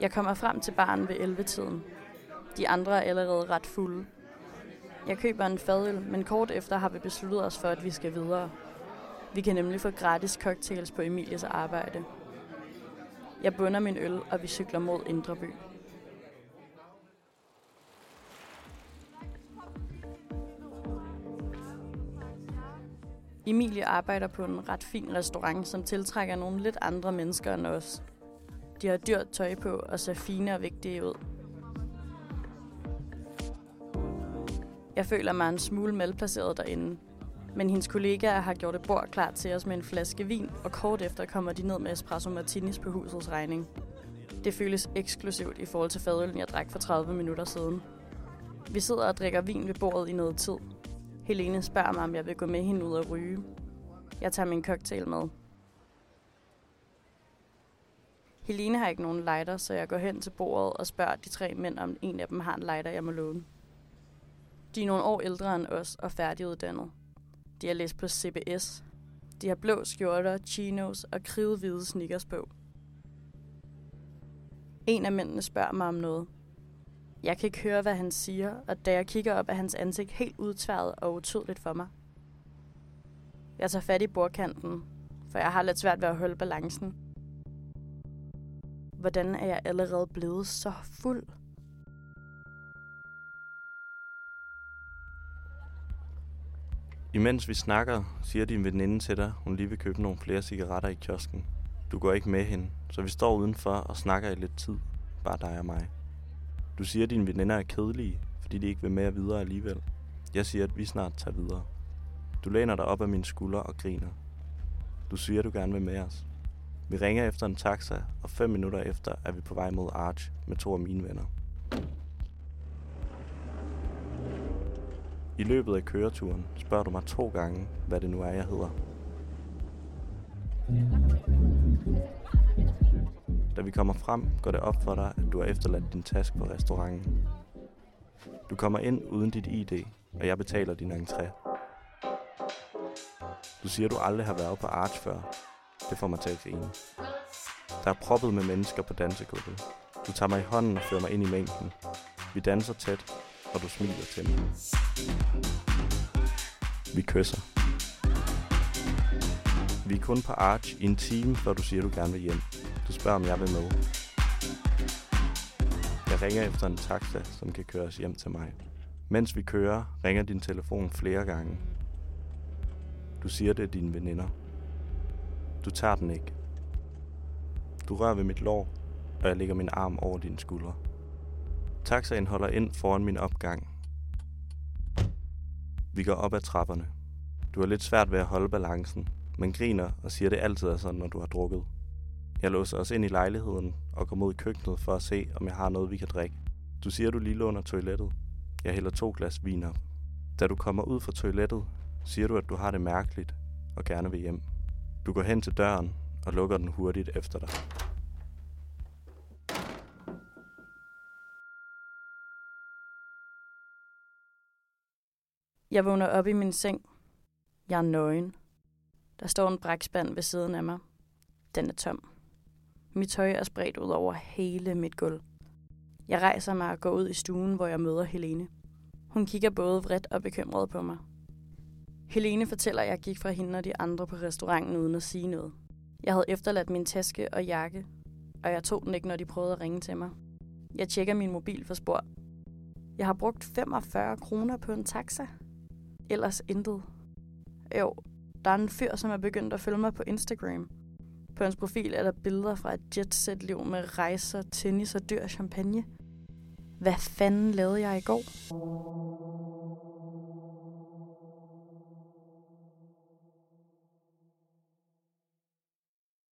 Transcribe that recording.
Jeg kommer frem til baren ved 11-tiden. De andre er allerede ret fulde. Jeg køber en fadøl, men kort efter har vi besluttet os for, at vi skal videre. Vi kan nemlig få gratis cocktails på Emilies arbejde. Jeg bunder min øl, og vi cykler mod Indreby. Emilie arbejder på en ret fin restaurant, som tiltrækker nogle lidt andre mennesker end os. De har dyrt tøj på og ser fine og vigtige ud. Jeg føler mig en smule malplaceret derinde. Men hendes kollegaer har gjort et bord klar til os med en flaske vin, og kort efter kommer de ned med espresso martinis på husets regning. Det føles eksklusivt i forhold til fadølen, jeg drak for 30 minutter siden. Vi sidder og drikker vin ved bordet i noget tid. Helene spørger mig, om jeg vil gå med hende ud og ryge. Jeg tager min cocktail med. Helene har ikke nogen lighter, så jeg går hen til bordet og spørger de tre mænd, om en af dem har en lighter, jeg må låne. De er nogle år ældre end os og færdiguddannet. De har læst på CBS. De har blå skjorter, chinos og kridhvide sneakers på. En af mændene spørger mig om noget. Jeg kan ikke høre, hvad han siger, og da jeg kigger op, er hans ansigt helt udtværet og utydeligt for mig. Jeg tager fat i bordkanten, for jeg har lidt svært ved at holde balancen. Hvordan er jeg allerede blevet så fuld? Imens vi snakker, siger din veninde til dig, hun lige vil købe nogle flere cigaretter i kiosken. Du går ikke med hende, så vi står udenfor og snakker i lidt tid. Bare dig og mig. Du siger, at dine veninder er kedelige, fordi de ikke vil med videre alligevel. Jeg siger, at vi snart tager videre. Du læner dig op af mine skuldre og griner. Du siger, at du gerne vil med os. Vi ringer efter en taxa, og fem minutter efter er vi på vej mod Arch med to af mine venner. I løbet af køreturen spørger du mig to gange, hvad det nu er, jeg hedder. Da vi kommer frem, går det op for dig, at du har efterladt din taske på restauranten. Du kommer ind uden dit ID, og jeg betaler din entré. Du siger, du aldrig har været på Arch før. Det får mig til at grine. Der er proppet med mennesker på dansegulvet. Du tager mig i hånden og fører mig ind i mængden. Vi danser tæt, og du smiler til mig. Vi kysser. Vi er kun på Arch i en time, før du siger, du gerne vil hjem. Du spørger, om jeg vil med. Jeg ringer efter en taxa, som kan køre os hjem til mig. Mens vi kører, ringer din telefon flere gange. Du siger, det er dine veninder. Du tager den ikke. Du rører ved mit lår, og jeg lægger min arm over dine skuldre. Taxaen holder ind foran min opgang. Vi går op ad trapperne. Du har lidt svært ved at holde balancen, men griner og siger, det altid er sådan, når du har drukket. Jeg låser os ind i lejligheden og går mod køkkenet for at se, om jeg har noget, vi kan drikke. Du siger, du lige låner toilettet. Jeg hælder to glas vin op. Da du kommer ud fra toilettet, siger du, at du har det mærkeligt og gerne vil hjem. Du går hen til døren og lukker den hurtigt efter dig. Jeg vågner op i min seng. Jeg er nøgen. Der står en brækspand ved siden af mig. Den er tom. Mit tøj er spredt ud over hele mit gulv. Jeg rejser mig og går ud i stuen, hvor jeg møder Helene. Hun kigger både vredt og bekymret på mig. Helene fortæller, at jeg gik fra hende og de andre på restauranten uden at sige noget. Jeg havde efterladt min taske og jakke, og jeg tog den ikke, når de prøvede at ringe til mig. Jeg tjekker min mobil for spor. Jeg har brugt 45 kroner på en taxa. Ellers intet. Jo, der er en fyr, som er begyndt at følge mig på Instagram. På hans profil er der billeder fra et jetset-liv med rejser, tennis og dyr champagne. Hvad fanden lavede jeg i går?